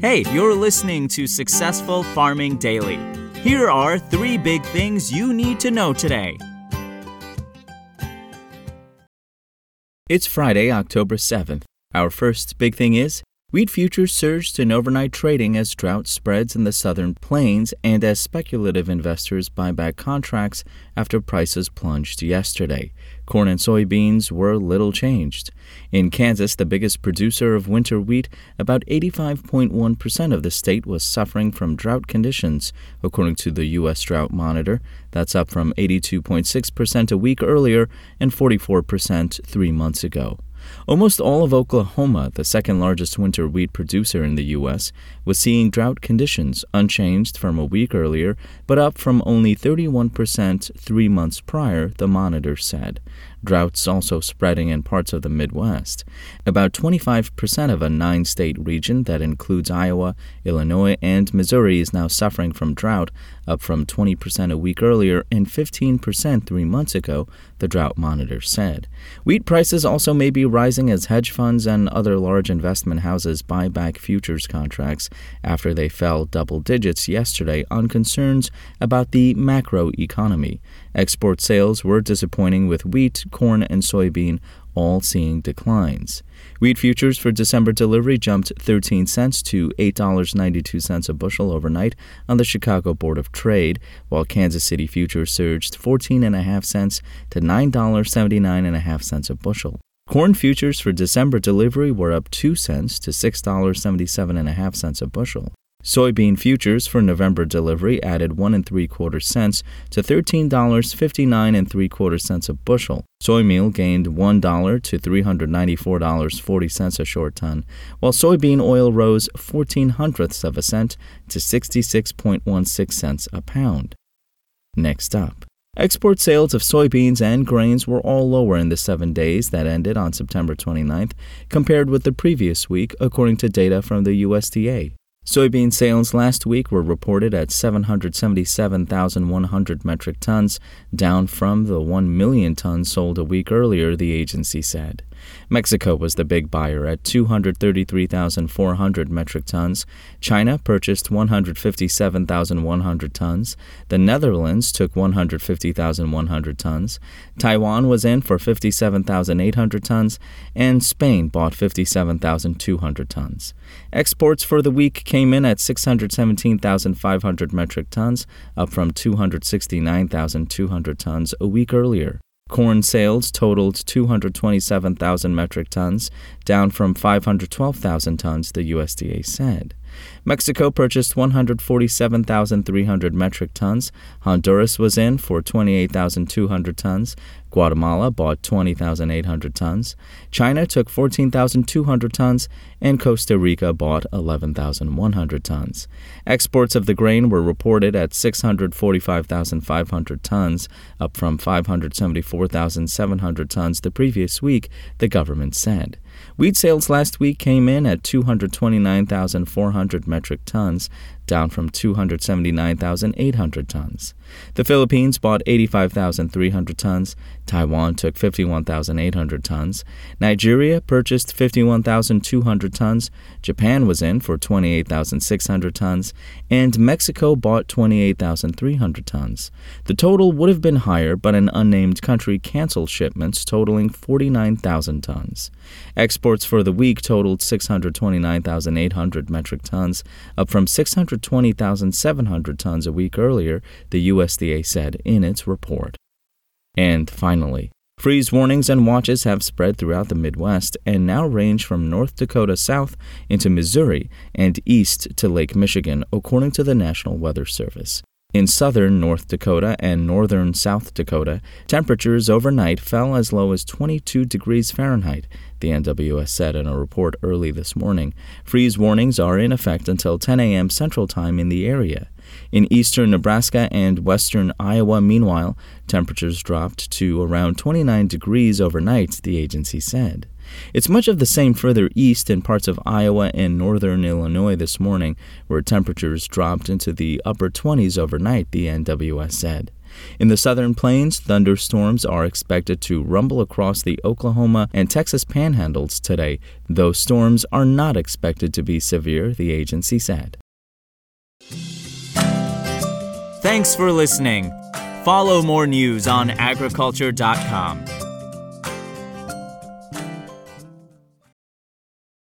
Hey, you're listening to Successful Farming Daily. Here are three big things you need to know today. It's Friday, October 7th. Our first big thing is Wheat futures surged in overnight trading as drought spreads in the southern plains and as speculative investors buy back contracts after prices plunged yesterday. Corn and soybeans were little changed. In Kansas, the biggest producer of winter wheat, about 85.1% of the state was suffering from drought conditions, according to the U.S. Drought Monitor. That's up from 82.6% a week earlier and 44% three months ago. Almost all of Oklahoma, the second largest winter wheat producer in the U.S., was seeing drought conditions unchanged from a week earlier, but up from only 31% three months prior, the monitor said. Droughts also spreading in parts of the Midwest. About 25% of a nine state region that includes Iowa, Illinois, and Missouri is now suffering from drought, up from 20% a week earlier and 15% three months ago, the drought monitor said. Wheat prices also may be rising as hedge funds and other large investment houses buy back futures contracts after they fell double digits yesterday on concerns about the macro economy. Export sales were disappointing with wheat, corn, and soybean all seeing declines. Wheat futures for December delivery jumped 13 cents to $8.92 a bushel overnight on the Chicago Board of Trade, while Kansas City futures surged 14.5 cents to $9.79.5 a bushel. Corn futures for December delivery were up 2 cents to $6.77.5 a bushel. Soybean futures for November delivery added one and three quarter cents to thirteen dollars fifty nine and three quarter cents a bushel. Soy meal gained one dollar to three hundred ninety four dollars forty cents a short ton, while soybean oil rose fourteen hundredths of a cent to sixty six point one six cents a pound. Next up. Export sales of soybeans and grains were all lower in the seven days that ended on September 29th compared with the previous week, according to data from the USDA. Soybean sales last week were reported at 777,100 metric tons, down from the 1 million tons sold a week earlier, the agency said. Mexico was the big buyer at 233,400 metric tons. China purchased 157,100 tons. The Netherlands took 150,100 tons. Taiwan was in for 57,800 tons. And Spain bought 57,200 tons. Exports for the week came in at 617,500 metric tons, up from 269,200 tons a week earlier. Corn sales totaled 227,000 metric tons, down from 512,000 tons, the USDA said. Mexico purchased 147,300 metric tons. Honduras was in for 28,200 tons. Guatemala bought 20,800 tons. China took 14,200 tons. And Costa Rica bought 11,100 tons. Exports of the grain were reported at 645,500 tons, up from 574,700 tons the previous week, the government said. Wheat sales last week came in at 229,400 metric tons, down from 279,800 tons. The Philippines bought 85,300 tons. Taiwan took 51,800 tons. Nigeria purchased 51,200 tons. Japan was in for 28,600 tons. And Mexico bought 28,300 tons. The total would have been higher, but an unnamed country canceled shipments totaling 49,000 tons. Exports for the week totaled 629,800 metric tons, up from 620,700 tons a week earlier, the USDA said in its report. And finally, freeze warnings and watches have spread throughout the Midwest and now range from North Dakota south into Missouri and east to Lake Michigan, according to the National Weather Service. In southern North Dakota and northern South Dakota, temperatures overnight fell as low as 22 degrees Fahrenheit, the NWS said in a report early this morning. Freeze warnings are in effect until 10 a.m. Central Time in the area. In eastern Nebraska and western Iowa, meanwhile, temperatures dropped to around 29 degrees overnight, the agency said. It's much of the same further east in parts of Iowa and northern Illinois this morning, where temperatures dropped into the upper 20s overnight, the NWS said. In the southern plains, thunderstorms are expected to rumble across the Oklahoma and Texas panhandles today, though storms are not expected to be severe, the agency said. Thanks for listening. Follow more news on agriculture.com.